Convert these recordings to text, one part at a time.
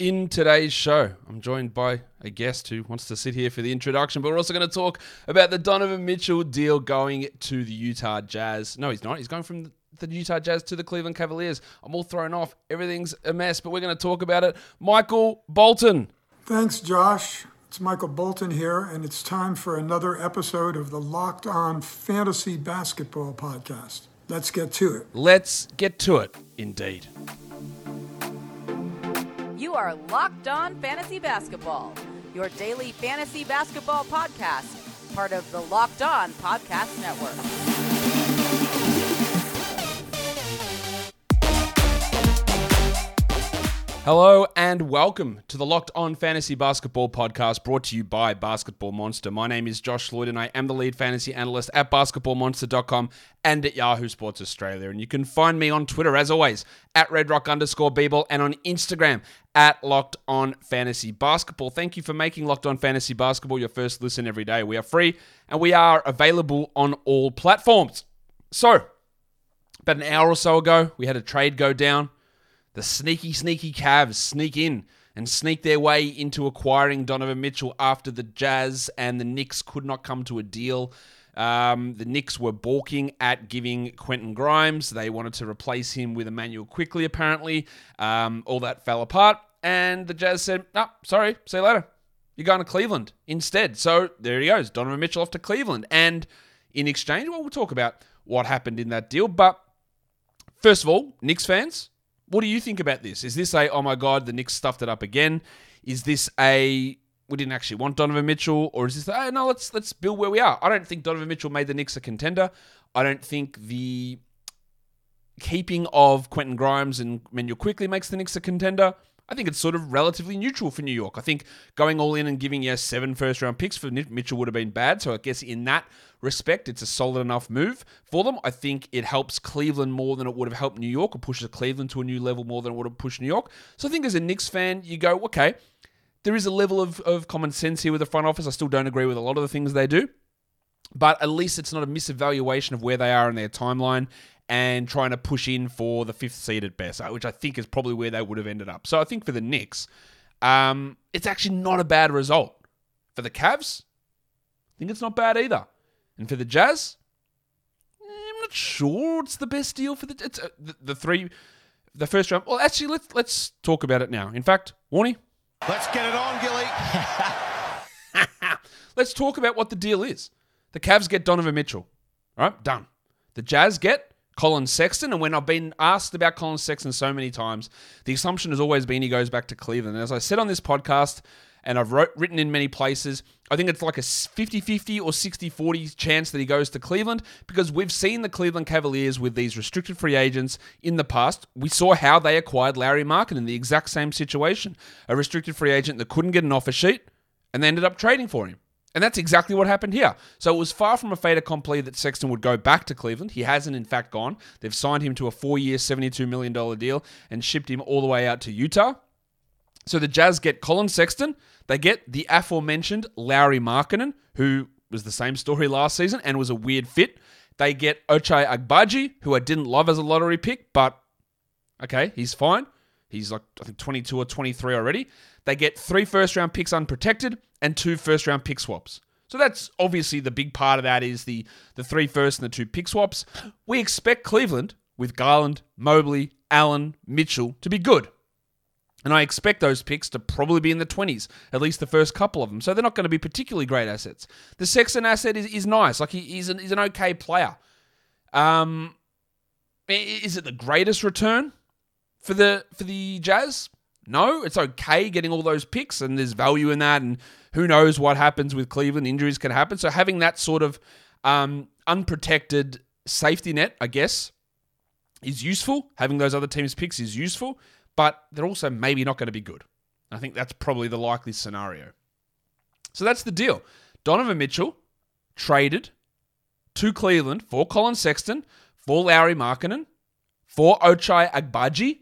In today's show, I'm joined by a guest who wants to sit here for the introduction, but we're also going to talk about the Donovan Mitchell deal going to the Utah Jazz. No, he's not. He's going from the Utah Jazz to the Cleveland Cavaliers. I'm all thrown off. Everything's a mess, but we're going to talk about it. Michael Bolton. Thanks, Josh. It's Michael Bolton here, and it's time for another episode of the Locked On Fantasy Basketball Podcast. Let's get to it. Let's get to it, indeed. You are Locked On Fantasy Basketball, your daily fantasy basketball podcast, part of the Locked On Podcast Network. Hello and welcome to the Locked On Fantasy Basketball podcast brought to you by Basketball Monster. My name is Josh Lloyd and I am the lead fantasy analyst at basketballmonster.com and at Yahoo Sports Australia. And you can find me on Twitter as always at redrock underscore Beeble and on Instagram at Locked On Fantasy Basketball. Thank you for making Locked On Fantasy Basketball your first listen every day. We are free and we are available on all platforms. So, about an hour or so ago, we had a trade go down the sneaky, sneaky Cavs sneak in and sneak their way into acquiring Donovan Mitchell after the Jazz and the Knicks could not come to a deal. Um, the Knicks were balking at giving Quentin Grimes. They wanted to replace him with Immanuel Quickley, apparently. Um, all that fell apart. And the Jazz said, no, sorry, see you later. You're going to Cleveland instead. So there he goes, Donovan Mitchell off to Cleveland. And in exchange, well, we'll talk about what happened in that deal. But first of all, Knicks fans, what do you think about this? Is this a oh my god the Knicks stuffed it up again? Is this a we didn't actually want Donovan Mitchell, or is this oh no let's let's build where we are? I don't think Donovan Mitchell made the Knicks a contender. I don't think the keeping of Quentin Grimes and Immanuel Quickley makes the Knicks a contender. I think it's sort of relatively neutral for New York. I think going all in and giving you seven first round picks for Mitchell would have been bad. So I guess in that respect, it's a solid enough move for them. I think it helps Cleveland more than it would have helped New York, or pushes Cleveland to a new level more than it would have pushed New York. So I think as a Knicks fan, you go, okay, there is a level of, of common sense here with the front office. I still don't agree with a lot of the things they do. But at least it's not a misevaluation of where they are in their timeline and trying to push in for the fifth seed at best, which I think is probably where they would have ended up. So I think for the Knicks, um, it's actually not a bad result. For the Cavs, I think it's not bad either. And for the Jazz, I'm not sure it's the best deal for the it's uh, the, the, three, the first round. Well, actually, let's let's talk about it now. In fact, Warney, let's get it on, Gilly. let's talk about what the deal is. The Cavs get Donovan Mitchell. All right, done. The Jazz get Collin Sexton. And when I've been asked about Collin Sexton so many times, the assumption has always been he goes back to Cleveland. And as I said on this podcast, and I've wrote, written in many places, I think it's like a 50 50 or 60 40 chance that he goes to Cleveland because we've seen the Cleveland Cavaliers with these restricted free agents in the past. We saw how they acquired Lauri Markkanen in the exact same situation. A restricted free agent that couldn't get an offer sheet and they ended up trading for him. And that's exactly what happened here. So it was far from a fait accompli that Sexton would go back to Cleveland. He hasn't, in fact, gone. They've signed him to a four year, $72 million deal and shipped him all the way out to Utah. So the Jazz get Collin Sexton. They get the aforementioned Lauri Markkanen, who was the same story last season and was a weird fit. They get Ochai Agbaji, who I didn't love as a lottery pick, but okay, he's fine. He's like, I think, 22 or 23 already. They get three first round picks unprotected and two first round pick swaps. So that's obviously the big part of that is the the three first and the two pick swaps. We expect Cleveland with Garland, Mobley, Allen, Mitchell to be good. And I expect those picks to probably be in the 20s, at least the first couple of them. So they're not going to be particularly great assets. The Sexton asset is, is nice. Like he, he's, an, he's an okay player. Um, is it the greatest return for the for the Jazz? No, it's okay getting all those picks, and there's value in that. And who knows what happens with Cleveland? Injuries can happen. So having that sort of um, unprotected safety net, I guess, is useful. Having those other teams' picks is useful, but they're also maybe not going to be good. I think that's probably the likely scenario. So that's the deal. Donovan Mitchell traded to Cleveland for Collin Sexton, for Lauri Markkanen, for Ochai Agbaji,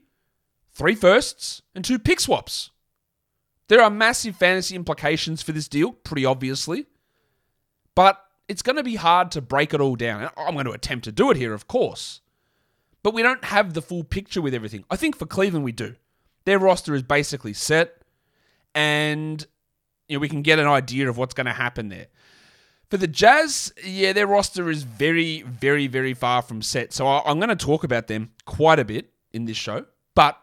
three firsts and two pick swaps. There are massive fantasy implications for this deal, pretty obviously. But it's going to be hard to break it all down. I'm going to attempt to do it here, of course. But we don't have the full picture with everything. I think for Cleveland, we do. their roster is basically set, and you know we can get an idea of what's going to happen there. For the Jazz, yeah, their roster is very, very, very far from set. So I'm going to talk about them quite a bit in this show, but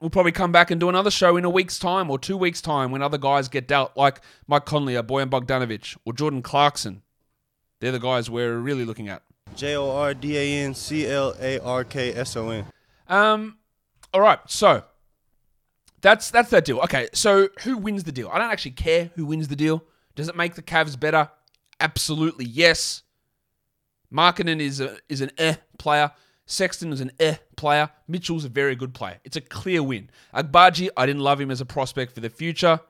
we'll probably come back and do another show in a week's time or two weeks' time when other guys get dealt, like Mike Conley or Bojan Bogdanovic or Jordan Clarkson. They're the guys we're really looking at. J O R D A N C L A R K S O N. Um, all right, so that's that's that deal. Okay, so who wins the deal? I don't actually care who wins the deal. Does it make the Cavs better? Absolutely yes. Markkanen is a is an eh player. Sexton is an eh player. Mitchell's a very good player. It's a clear win. Agbaji, I didn't love him as a prospect for the future.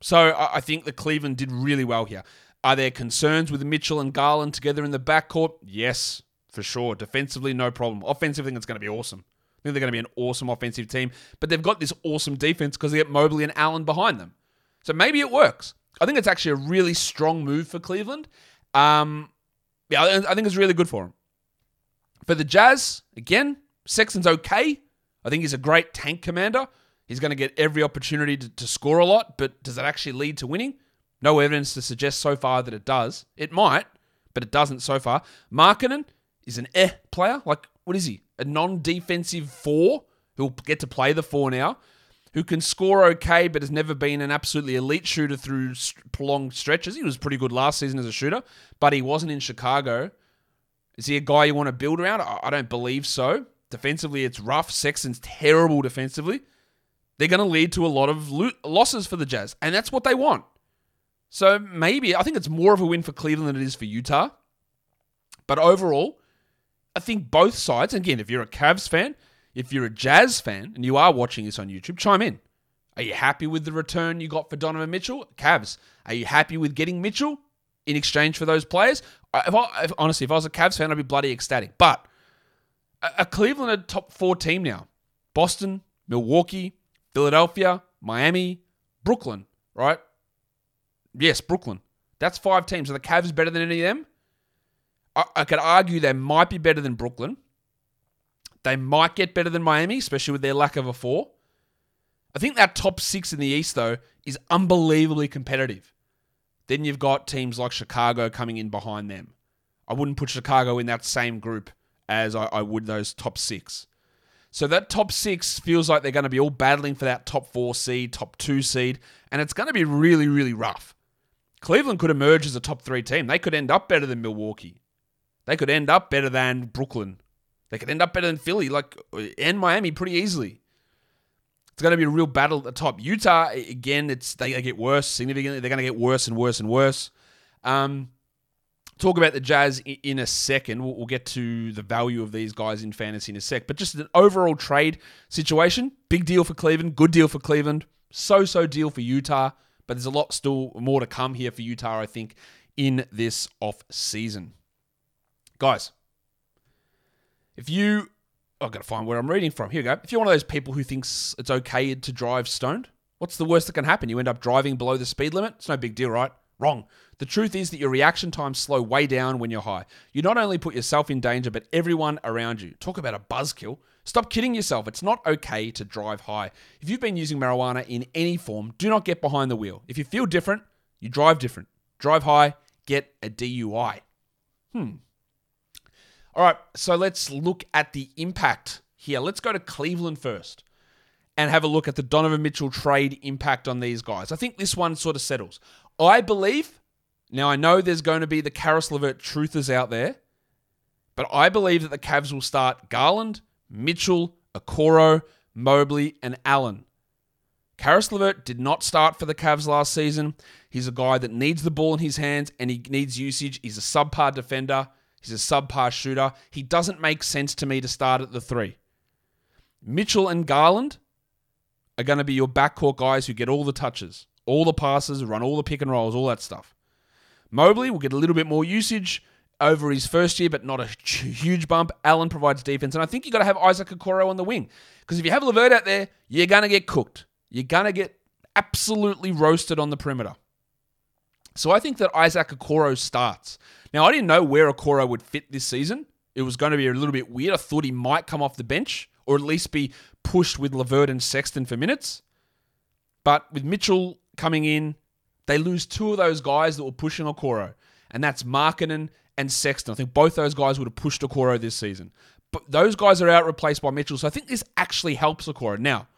So I, think the Cleveland did really well here. Are there concerns with Mitchell and Garland together in the backcourt? Yes, for sure. Defensively, no problem. Offensively, I think it's going to be awesome. I think they're going to be an awesome offensive team, but they've got this awesome defense because they get Mobley and Allen behind them. So maybe it works. I think it's actually a really strong move for Cleveland. Um, yeah, I think it's really good for them. For the Jazz, again, Sexton's okay. I think he's a great tank commander. He's going to get every opportunity to, to score a lot, but does that actually lead to winning? No evidence to suggest so far that it does. It might, but it doesn't so far. Markkanen is an eh player. Like, what is he? A non defensive four who'll get to play the four now, who can score okay, but has never been an absolutely elite shooter through prolonged stretches. He was pretty good last season as a shooter, but he wasn't in Chicago. Is he a guy you want to build around? I don't believe so. Defensively, it's rough. Sexton's terrible defensively. They're going to lead to a lot of lo- losses for the Jazz, and that's what they want. So maybe I think it's more of a win for Cleveland than it is for Utah. But overall, I think both sides, again, if you're a Cavs fan, if you're a Jazz fan, and you are watching this on YouTube, chime in. Are you happy with the return you got for Donovan Mitchell? Cavs. Are you happy with getting Mitchell in exchange for those players? I- If I, if, honestly, if I was a Cavs fan, I'd be bloody ecstatic. But a, a Cleveland a top four team now. Boston, Milwaukee, Philadelphia, Miami, Brooklyn, right? Yes, Brooklyn. That's five teams. Are the Cavs better than any of them? I, I could argue they might be better than Brooklyn. They might get better than Miami, especially with their lack of a four. I think that top six in the East, though, is unbelievably competitive. Then you've got teams like Chicago coming in behind them. I wouldn't put Chicago in that same group as I, I would those top six. So that top six feels like they're going to be all battling for that top four seed, top two seed, and it's going to be really, really rough. Cleveland could emerge as a top three team. They could end up better than Milwaukee. They could end up better than Brooklyn. They could end up better than Philly, like and Miami, pretty easily. It's going to be a real battle at the top. Utah, again, it's they get worse significantly. They're going to get worse and worse and worse. Um, talk about the Jazz in a second. We'll, we'll get to the value of these guys in fantasy in a sec. But just an overall trade situation, big deal for Cleveland, good deal for Cleveland, so so deal for Utah. But there's a lot still more to come here for Utah, I think, in this off season. Guys, if you, I've got to find where mm. I'm reading from. Here we go. If you're one of those people who thinks it's okay to drive stoned, what's the worst that can happen? You end up driving below the speed limit? It's no big deal, right? Wrong. The truth is that your reaction times slow way down when you're high. You not only put yourself in danger, but everyone around you. Talk about a buzzkill. Stop kidding yourself. It's not okay to drive high. If you've been using marijuana in any form, do not get behind the wheel. If you feel different, you drive different. Drive high, get a DUI. Hmm. All right, so let's look at the impact here. Let's go to Cleveland first and have a look at the Donovan Mitchell trade impact on these guys. I think this one sort of settles. I believe, now I know there's going to be the Caris LeVert truthers out there, but I believe that the Cavs will start Garland, Mitchell, Okoro, Mobley, and Allen. Caris LeVert did not start for the Cavs last season. He's a guy that needs the ball in his hands and he needs usage. He's a subpar defender. He's a subpar shooter. He doesn't make sense to me to start at the three. Mitchell and Garland are going to be your backcourt guys who get all the touches, all the passes, run all the pick and rolls, all that stuff. Mobley will get a little bit more usage over his first year, but not a huge bump. Allen provides defense, and I think you got to have Isaac Okoro on the wing because if you have LeVert out there, you're going to get cooked. You're going to get absolutely roasted on the perimeter. So I think that Isaac Okoro starts. Now I didn't know where Okoro would fit this season. It was going to be a little bit weird. I thought he might come off the bench or at least be pushed with LeVert and Sexton for minutes. But with Mitchell coming in, they lose two of those guys that were pushing Okoro, and that's Markkanen and Sexton. I think both those guys would have pushed Okoro this season. But those guys are out replaced by Mitchell, so I think this actually helps Okoro. Now,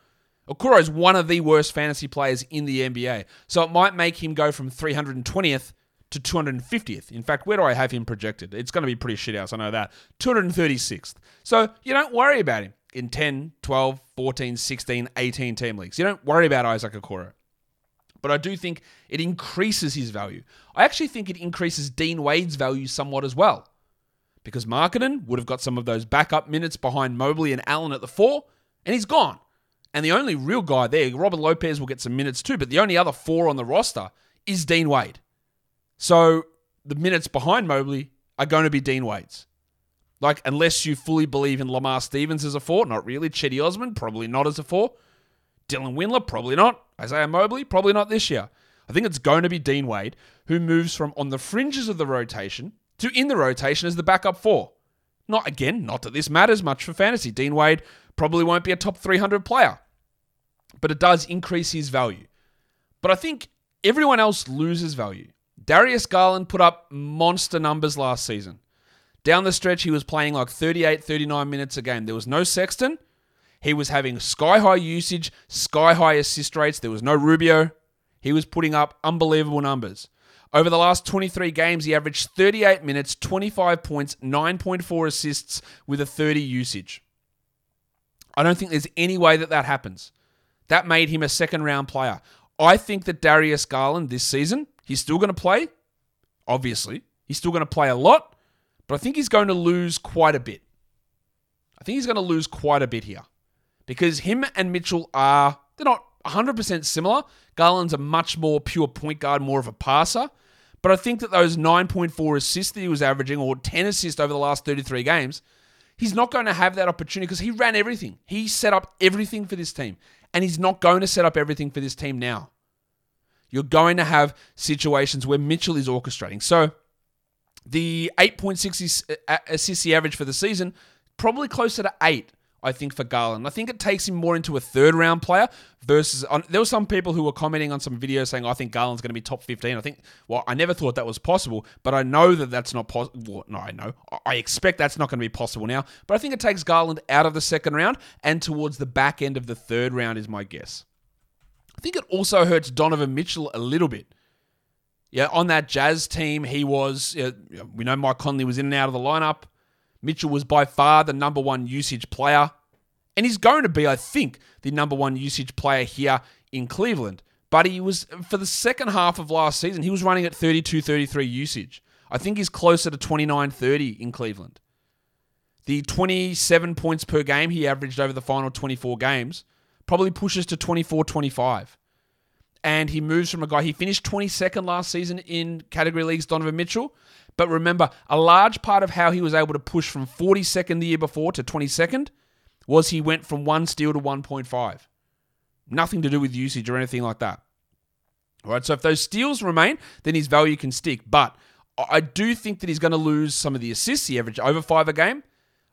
Okoro is one of the worst fantasy players in the NBA, so it might make him go from 320th to 250th. In fact, where do I have him projected? It's going to be pretty shit house, I know that. 236th. So you don't worry about him in 10, 12, 14, 16, 18 team leagues. You don't worry about Isaac Okoro. But I do think it increases his value. I actually think it increases Dean Wade's value somewhat as well. Because Markkanen would have got some of those backup minutes behind Mobley and Allen at the four, and he's gone. And the only real guy there, Robin Lopez will get some minutes too, but the only other four on the roster is Dean Wade. So the minutes behind Mobley are going to be Dean Wade's. Like, unless you fully believe in Lamar Stevens as a four, not really. Cedi Osman, probably not as a four. Dylan Windler, probably not. Isaiah Mobley, probably not this year. I think it's going to be Dean Wade, who moves from on the fringes of the rotation to in the rotation as the backup four. Not again, not that this matters much for fantasy. Dean Wade probably won't be a top 300 player, but it does increase his value. But I think everyone else loses value. Darius Garland put up monster numbers last season. Down the stretch, he was playing like 38, 39 minutes a game. There was no Sexton. He was having sky high usage, sky high assist rates. There was no Rubio. He was putting up unbelievable numbers. Over the last 23 games, he averaged 38 minutes, 25 points, 9.4 assists with a 30 usage. I don't think there's any way that that happens. That made him a second round player. I think that Darius Garland this season, he's still going to play, obviously. He's still going to play a lot. But I think he's going to lose quite a bit. I think he's going to lose quite a bit here. Because him and Mitchell are, they're not 100% similar. Garland's a much more pure point guard, more of a passer. But I think that those 9.4 assists that he was averaging, or 10 assists over the last 33 games, he's not going to have that opportunity because he ran everything. He set up everything for this team. And he's not going to set up everything for this team now. You're going to have situations where Mitchell is orchestrating. So the 8.6 uh, assists he averaged for the season, probably closer to 8, I think, for Garland. I think it takes him more into a third round player versus. On, there were some people who were commenting on some videos saying, I think Garland's going to be top 15. I think, well, I never thought that was possible, but I know that that's not possible. Well, no, I know. I expect that's not going to be possible now, but I think it takes Garland out of the second round and towards the back end of the third round, is my guess. I think it also hurts Donovan Mitchell a little bit yeah, on that Jazz team, he was, you know, we know Mike Conley was in and out of the lineup. Mitchell was by far the number one usage player. And he's going to be, I think, the number one usage player here in Cleveland. But he was, for the second half of last season, he was running at 32 33 usage. I think he's closer to 29 30 in Cleveland. The 27 points per game he averaged over the final 24 games probably pushes to 24 25 and he moves from a guy he finished 22nd last season in category leagues Donovan Mitchell but remember a large part of how he was able to push from 42nd the year before to 22nd was he went from 1 steal to 1.5 nothing to do with usage or anything like that. All right so if those steals remain then his value can stick. But I do think that he's going to lose some of the assists he averaged over 5 a game.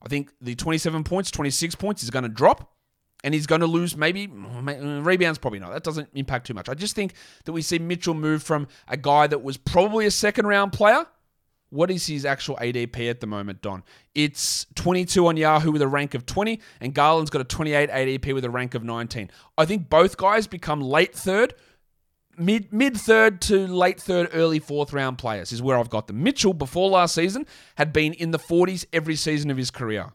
I think the 27 points 26 points is going to drop and he's going to lose maybe rebounds probably not. That doesn't impact too much. I just think that we see mitchell move from a guy that was probably a second round player what is his actual adp at the moment don it's 22 on yahoo with a rank of 20 and garland's got a 28 adp with a rank of 19 i think both guys become late third mid mid third to late third early fourth round players is where i've got them mitchell before last season had been in the 40s every season of his career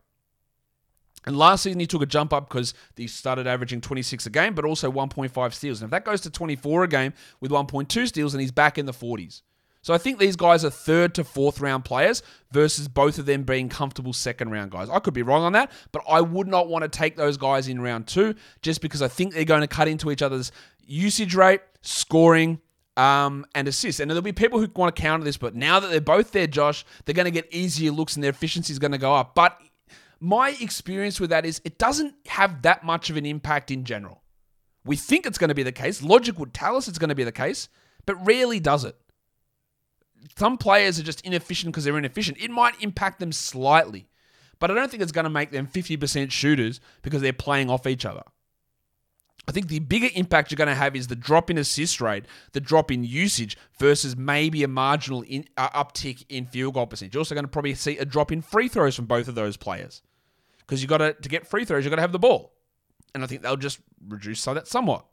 and last season, he took a jump up because he started averaging 26 a game, but also 1.5 steals. And if that goes to 24 a game with 1.2 steals, then he's back in the 40s. So I think these guys are third to fourth round players versus both of them being comfortable second round guys. I could be wrong on that, but I would not want to take those guys in round two just because I think they're going to cut into each other's usage rate, scoring, um, and assists. And there'll be people who want to counter this, but now that they're both there, Josh, they're going to get easier looks and their efficiency is going to go up. But my experience with that is it doesn't have that much of an impact in general. We think it's going to be the case. Logic would tell us it's going to be the case, but rarely does it. Some players are just inefficient because they're inefficient. It might impact them slightly, but I don't think it's going to make them 50% shooters because they're playing off each other. I think the bigger impact you're going to have is the drop in assist rate, the drop in usage versus maybe a marginal in, uh, uptick in field goal percentage. You're also going to probably see a drop in free throws from both of those players because you got to to get free throws, You've got to have the ball, and I think they'll just reduce that somewhat.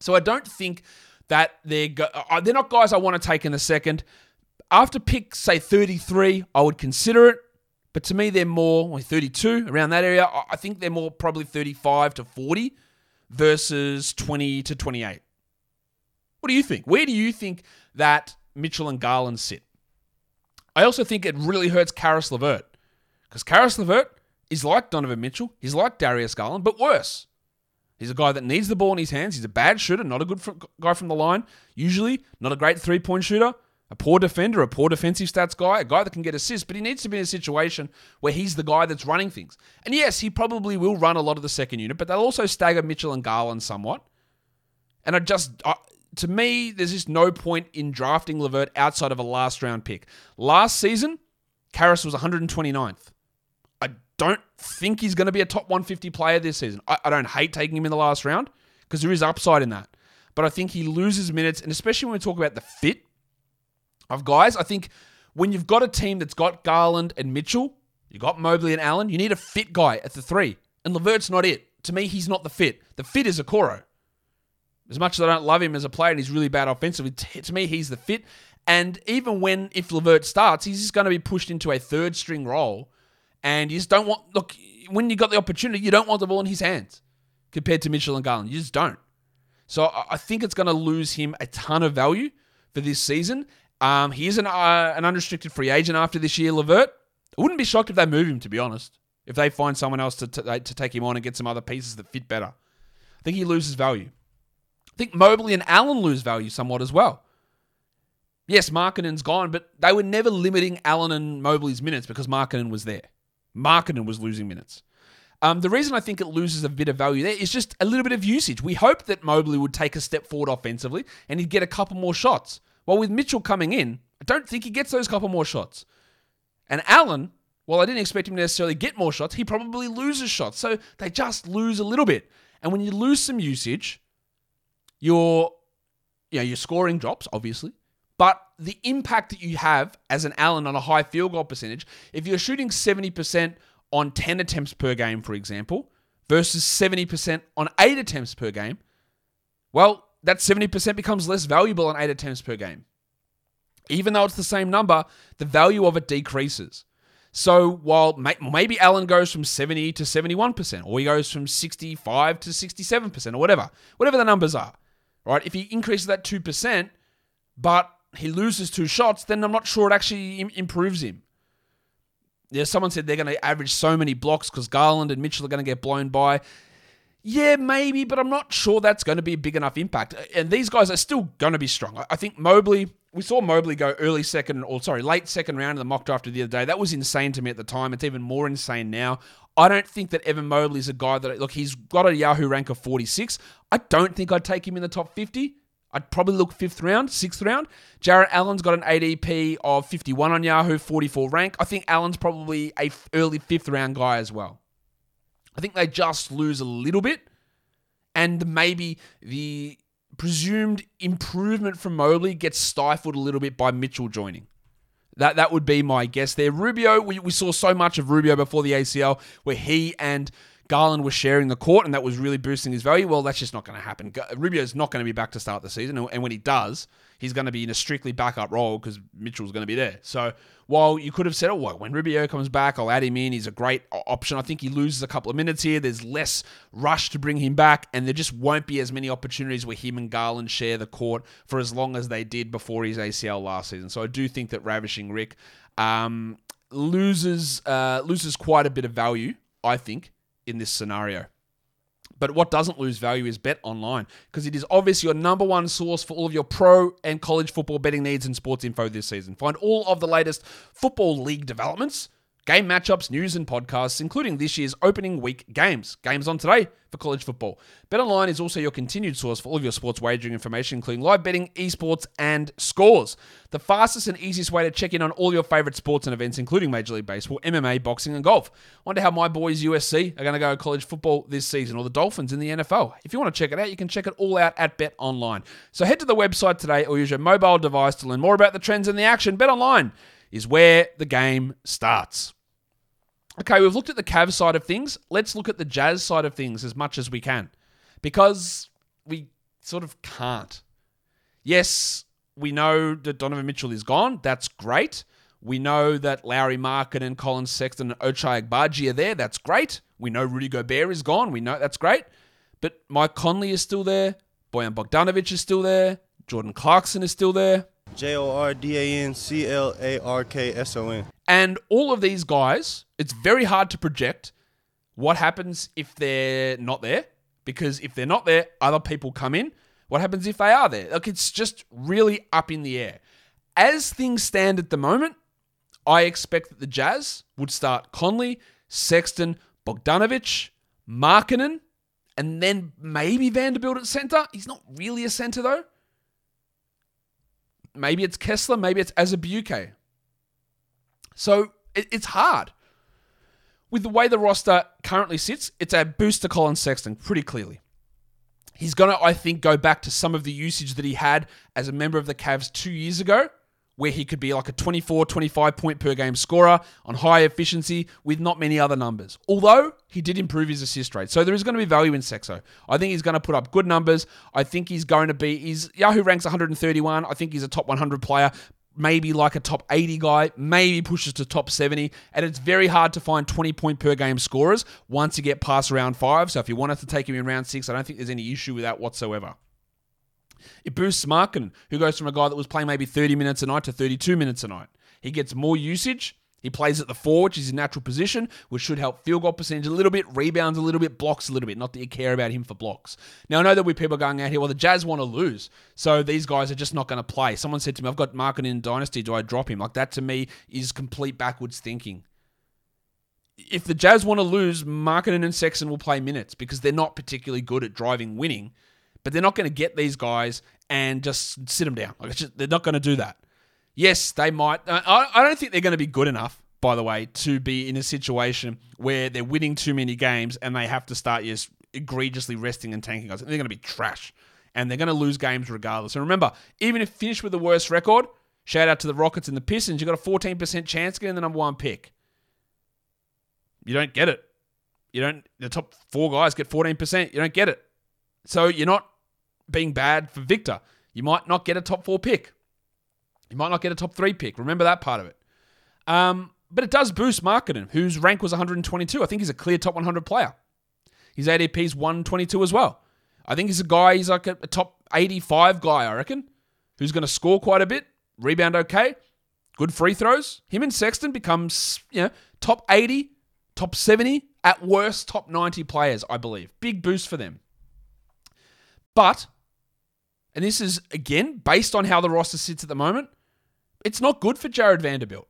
So I don't think that they're go- uh, they're not guys I want to take in the second. After pick say 33, I would consider it. But to me, they're more like 32 around that area. I I think they're more probably 35 to 40 versus 20 to 28. What do you think? Where do you think that Mitchell and Garland sit? I also think it really hurts Caris LeVert because Caris LeVert is like Donovan Mitchell. He's like Darius Garland, but worse. He's a guy that needs the ball in his hands. He's a bad shooter, not a good guy from the line. Usually, not a great three point shooter, a poor defender, a poor defensive stats guy, a guy that can get assists, but he needs to be in a situation where he's the guy that's running things. And yes, he probably will run a lot of the second unit, but they'll also stagger Mitchell and Garland somewhat. And I just, I to me, there's just no point in drafting LeVert outside of a last round pick. Last season, Caris was 129th. I don't think he's going to be a top 150 player this season. I, I don't hate taking him in the last round because there is upside in that. But I think he loses minutes, and especially when we talk about the fit of guys, I think when you've got a team that's got Garland and Mitchell, you got Mobley and Allen, you need a fit guy at the three. And LeVert's not it. To me, he's not the fit. The fit is Okoro. As much as I don't love him as a player and he's really bad offensively, to me, he's the fit. And even when, if LeVert starts, he's just going to be pushed into a third string role. And you just don't want, look, when you got the opportunity, you don't want the ball in his hands compared to Mitchell and Garland. You just don't. So I think it's going to lose him a ton of value for this season. Um, he is an, uh, an unrestricted free agent after this year, LeVert. I wouldn't be shocked if they move him, to be honest. If they find someone else to, to, to take him on and get some other pieces that fit better. I think he loses value. I think Mobley and Allen lose value somewhat as well. Yes, Markkanen's gone, but they were never limiting Allen and Mobley's minutes because Markkanen was there. Markkanen was losing minutes. Um, the reason I think it loses a bit of value there is just a little bit of usage. We hoped that Mobley would take a step forward offensively and he'd get a couple more shots. Well, with Mitchell coming in, I don't think he gets those couple more shots. And Allen, while I didn't expect him to necessarily get more shots, he probably loses shots. So they just lose a little bit. And when you lose some usage, your you know, your scoring drops, obviously. But the impact that you have as an Allen on a high field goal percentage, if you're shooting 70% on 10 attempts per game, for example, versus 70% on 8 attempts per game, well, that 70% becomes less valuable on 8 attempts per game. Even though it's the same number, the value of it decreases. So while maybe Allen goes from 70 to 71%, or he goes from 65 to 67%, or whatever, whatever the numbers are, right? If he increases that 2%, but he loses two shots, then I'm not sure it actually Im- improves him. Yeah, someone said they're going to average so many blocks because Garland and Mitchell are going to get blown by. Yeah, maybe, but I'm not sure that's going to be a big enough impact. And these guys are still going to be strong. I- think Mobley, we saw Mobley go early second, or sorry, late second round in the mock draft of the other day. That was insane to me at the time. It's even more insane now. I don't think that Evan Mobley is a guy that, look, he's got a Yahoo rank of 46. I don't think I'd take him in the top 50. I'd probably look fifth round, sixth round. Jarrett Allen's got an ADP of 51 on Yahoo, 44 rank. I think Allen's probably a f- early fifth round guy as well. I think they just lose a little bit, and maybe the presumed improvement from Mobley gets stifled a little bit by Mitchell joining. That that would be my guess there. Rubio, we, we saw so much of Rubio before the ACL where he and Garland was sharing the court and that was really boosting his value. Well, that's just not going to happen. Rubio's not going to be back to start the season. And when he does, he's going to be in a strictly backup role because Mitchell's going to be there. So while you could have said, oh, well, when Rubio comes back, I'll add him in. He's a great option. I think he loses a couple of minutes here. There's less rush to bring him back, and there just won't be as many opportunities where him and Garland share the court for as long as they did before his ACL last season. So I do think that Ravishing Rick um, loses uh, loses quite a bit of value, I think, in this scenario. But what doesn't lose value is BetOnline because it is obviously your number one source for all of your pro and college football betting needs and sports info this season. Find all of the latest football league developments, game matchups, news, and podcasts, including this year's opening week games. Games on today for college football. BetOnline is also your continued source for all of your sports wagering information, including live betting, esports, and scores. The fastest and easiest way to check in on all your favorite sports and events, including Major League Baseball, MMA, boxing, and golf. Wonder how my boys USC are going to go college football this season, or the Dolphins in the NFL. If you want to check it out, you can check it all out at BetOnline. So head to the website today or use your mobile device to learn more about the trends and the action. BetOnline is where the game starts. Okay, we've looked at the Cavs side of things. Let's look at the Jazz side of things as much as we can because we sort of can't. Yes, we know that Donovan Mitchell is gone. That's great. We know that Lauri Markkanen and Collin Sexton and Ochai Agbaji are there. That's great. We know Rudy Gobert is gone. We know that's great. But Mike Conley is still there. Bojan Bogdanovic is still there. Jordan Clarkson is still there. J O R D A N C L A R K S O N. And all of these guys, it's very hard to project what happens if they're not there. Because if they're not there, other people come in. What happens if they are there? Like it's just really up in the air. As things stand at the moment, I expect that the Jazz would start Conley, Sexton, Bogdanovic, Markkanen, and then maybe Vanderbilt at center. He's not really a center though. Maybe it's Kessler, maybe it's Azubuike. So it, it's hard. With the way the roster currently sits, it's a boost to Collin Sexton pretty clearly. He's going to, I think, go back to some of the usage that he had as a member of the Cavs two years ago, where he could be like a 24, 25 point per game scorer on high efficiency with not many other numbers. Although he did improve his assist rate. So there is going to be value in Sexo. I think he's going to put up good numbers. I think he's going to be, he's Yahoo ranks 131. I think he's a top 100 player maybe like a top 80 guy, maybe pushes to top 70. And it's very hard to find 20 point per game scorers once you get past round five. So if you wanted to take him in round six, I don't think there's any issue with that whatsoever. It boosts Markin, who goes from a guy that was playing maybe 30 minutes a night to 32 minutes a night. He gets more usage. He plays at the four, which is his natural position, which should help field goal percentage a little bit, rebounds a little bit, blocks a little bit. Not that you care about him for blocks. Now, I know that we people going out here, well, the Jazz want to lose. So these guys are just not going to play. Someone said to me, I've got Markin in Dynasty. Do I drop him? Like that to me is complete backwards thinking. If the Jazz want to lose, Markin and Sexton will play minutes because they're not particularly good at driving winning. But they're not going to get these guys and just sit them down. Like just, they're not going to do that. Yes, they might. Uh, I, I don't think they're going to be good enough, by the way, to be in a situation where they're winning too many games and they have to start just egregiously resting and tanking guys. They're going to be trash and they're going to lose games regardless. And remember, even if finish with the worst record, shout out to the Rockets and the Pistons, you've got a 14% chance getting the number one pick. You don't get it. You don't, the top four guys get 14%. You don't get it. So you're not being bad for Victor. You might not get a top four pick. You might not get a top three pick. Remember that part of it. Um, but it does boost Markkanen, whose rank was 122. I think he's a clear top 100 player. His ADP is 122 as well. I think he's a guy, he's like a, a top 85 guy, I reckon, who's going to score quite a bit, rebound okay, good free throws. Him and Sexton becomes, you know, top 80, top 70, at worst, top 90 players, I believe. Big boost for them. But, and this is, again, based on how the roster sits at the moment, it's not good for Jarred Vanderbilt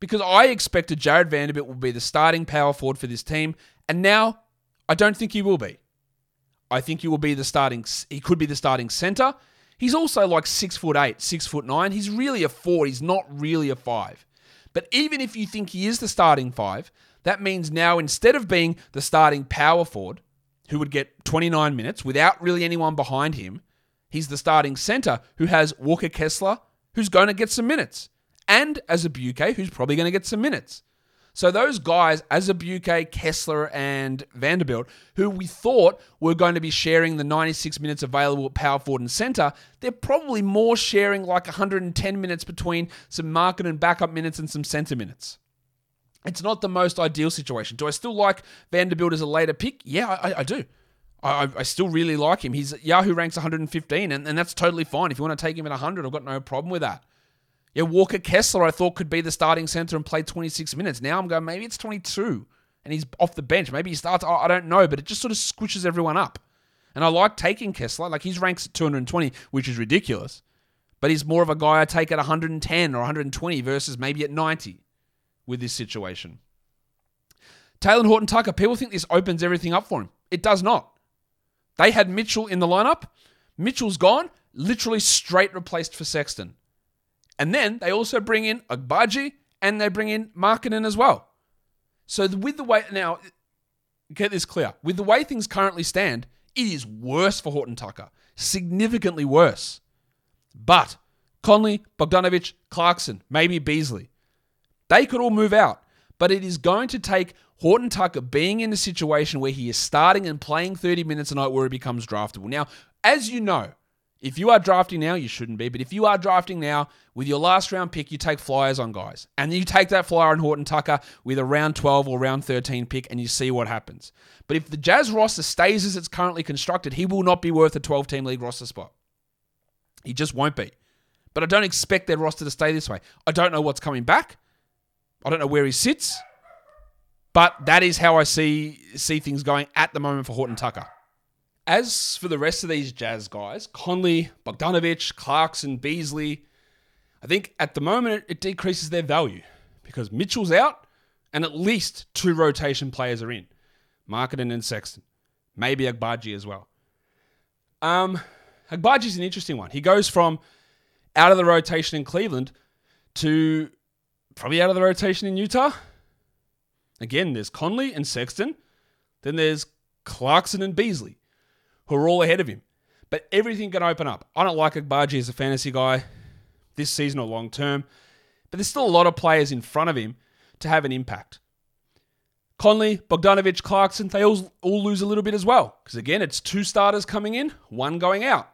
because I expected Jarred Vanderbilt will be the starting power forward for this team, and now I don't think he will be. I think he will be the starting. He could be the starting center. He's also like six foot eight, six foot nine. He's really a four. He's not really a five. But even if you think he is the starting five, that means now instead of being the starting power forward, who would get 29 minutes without really anyone behind him, he's the starting center who has Walker Kessler, who's going to get some minutes, and Azubuike, who's probably going to get some minutes. So those guys, Azubuike, Kessler, and Vanderbilt, who we thought were going to be sharing the 96 minutes available at power forward and center, they're probably more sharing like 110 minutes between some market and backup minutes and some center minutes. It's not the most ideal situation. Do I still like Vanderbilt as a later pick? Yeah, I, I do. I, I, still really like him. He's Yahoo ranks 115, and, and that's totally fine. If you want to take him at 100, I've got no problem with that. Yeah, Walker Kessler, I thought could be the starting center and play 26 minutes. Now I'm going, maybe it's 22 and he's off the bench. Maybe he starts, I don't know, but it just sort of squishes everyone up. And I like taking Kessler. Like he's ranks at 220, which is ridiculous. But he's more of a guy I take at 110 or 120 versus maybe at 90. with this situation. Talen Horton Tucker, people think this opens everything up for him. It does not. They had Mitchell in the lineup. Mitchell's gone, literally straight replaced for Sexton. And then they also bring in Agbaji and they bring in Markkanen as well. So with the way now, get this clear. With the way things currently stand, it is worse for Horton Tucker, significantly worse. But Conley, Bogdanovic, Clarkson, maybe Beasley, they could all move out. But it is going to take Horton Tucker being in a situation where he is starting and playing 30 minutes a night where he becomes draftable. Now, as you know, if you are drafting now, you shouldn't be, but if you are drafting now with your last round pick, you take flyers on guys. And you take that flyer on Horton Tucker with a round 12 or round 13 pick and you see what happens. But if the Jazz roster stays as it's currently constructed, he will not be worth a 12 team league roster spot. He just won't be. But I don't expect their roster to stay this way. I don't know what's coming back. I don't know where he sits. But that is how I see see things going at the moment for Horton Tucker. As for the rest of these Jazz guys, Conley, Bogdanovic, Clarkson, Beasley, I think at the moment it decreases their value because Mitchell's out and at least two rotation players are in. Markkanen and Sexton. Maybe Agbaji as well. Um, Agbaji's an interesting one. He goes from out of the rotation in Cleveland to probably out of the rotation in Utah. Again, there's Conley and Sexton. Then there's Clarkson and Beasley who are all ahead of him. But everything can open up. I don't like Agbaji as a fantasy guy this season or long term, but there's still a lot of players in front of him to have an impact. Conley, Bogdanovic, Clarkson, they all, all lose a little bit as well. Because again, it's two starters coming in, one going out.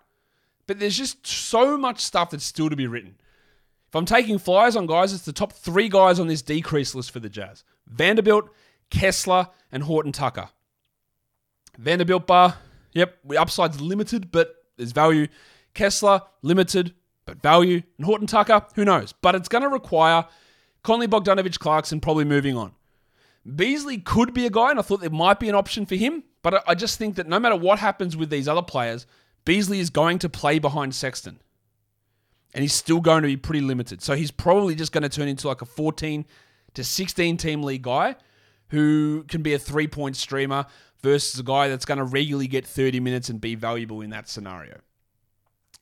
But there's just so much stuff that's still to be written. If I'm taking flyers on guys, it's the top three guys on this decrease list for the Jazz Vanderbilt, Kessler, and Horton Tucker. Vanderbilt bar, Yep, upside's limited, but there's value. Kessler, limited, but value. And Horton Tucker, who knows? But it's going to require Conley Bogdanovic Clarkson probably moving on. Beasley could be a guy, and I thought there might be an option for him, but I just think that no matter what happens with these other players, Beasley is going to play behind Sexton. And he's still going to be pretty limited. So he's probably just going to turn into like a 14 to 16 team league guy who can be a three point streamer versus a guy that's going to regularly get 30 minutes and be valuable in that scenario.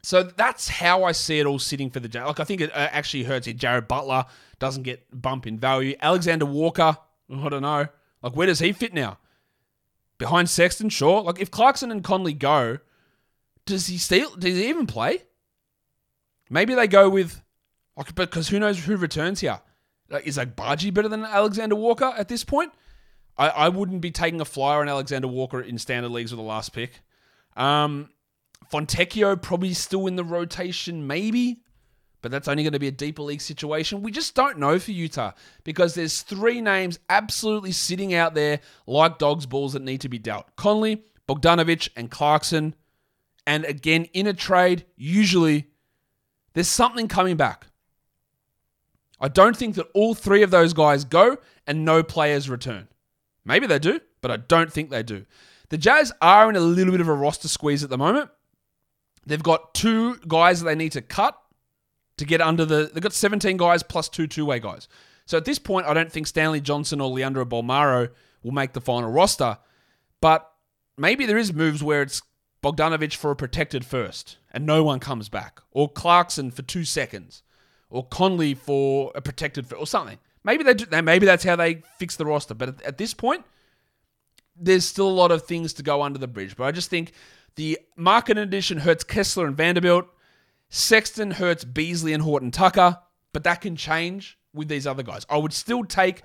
So that's how I see it all sitting for the Jazz. Like I think it uh, actually hurts it. Jared Butler doesn't get bump in value. Alexander Walker, I don't know. Like where does he fit now? Behind Sexton, sure. Like if Clarkson and Conley go, does he still? Does he even play? Maybe they go with, like, because who knows who returns here? Like, is Agbaji better than Alexander Walker at this point? I, I wouldn't be taking a flyer on Alexander Walker in standard leagues with the last pick. Um, Fontecchio probably still in the rotation, maybe, but that's only going to be a deeper league situation. We just don't know for Utah because there's three names absolutely sitting out there like dogs' balls that need to be dealt Conley, Bogdanovic, and Clarkson. And again, in a trade, usually there's something coming back. I don't think that all three of those guys go and no players return. Maybe they do, but I don't think they do. The Jazz are in a little bit of a roster squeeze at the moment. They've got two guys that they need to cut to get under the. They've got 17 guys plus two two way guys. So at this point, I don't think Stanley Johnson or Leandro Bolmaro will make the final roster. But maybe there is moves where it's Bogdanovic for a protected first and no one comes back, or Clarkson for two seconds, or Conley for a protected or something. Maybe they do. Maybe that's how they fix the roster. But at, at this point, there's still a lot of things to go under the bridge. But I just think the market addition hurts Kessler and Vanderbilt. Sexton hurts Beasley and Horton Tucker. But that can change with these other guys. I would still take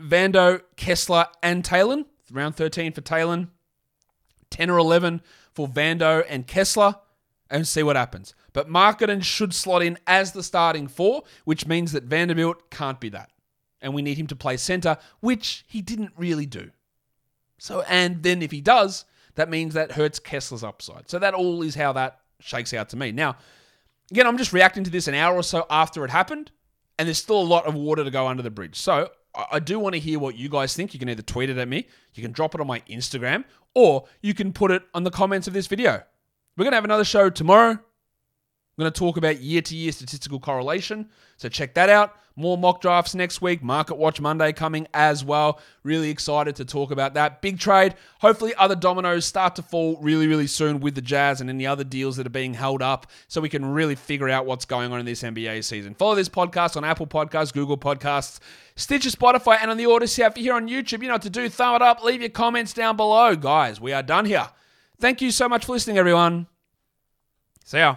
Vando, Kessler, and Talen. Round 13 for Talen. 10 or 11 for Vando and Kessler. And see what happens. But Markkanen should slot in as the starting four, which means that Vanderbilt can't be that. And we need him to play center, which he didn't really do. So, and then if he does, that means that hurts Kessler's upside. So that all is how that shakes out to me. Now, again, I'm just reacting to this an hour or so after it happened, and there's still a lot of water to go under the bridge. So I do want to hear what you guys think. You can either tweet it at me, you can drop it on my Instagram, or you can put it on the comments of this video. We're going to have another show tomorrow I'm going to talk about year to year statistical correlation. So check that out. More mock drafts next week. Market Watch Monday coming as well. Really excited to talk about that. Big trade. Hopefully, other dominoes start to fall really, really soon with the Jazz and any other deals that are being held up so we can really figure out what's going on in this NBA season. Follow this podcast on Apple Podcasts, Google Podcasts, Stitcher, Spotify, and on the Audacy app. Here on YouTube, you know what to do. Thumb it up. Leave your comments down below. Guys, we are done here. Thank you so much for listening, everyone. See ya.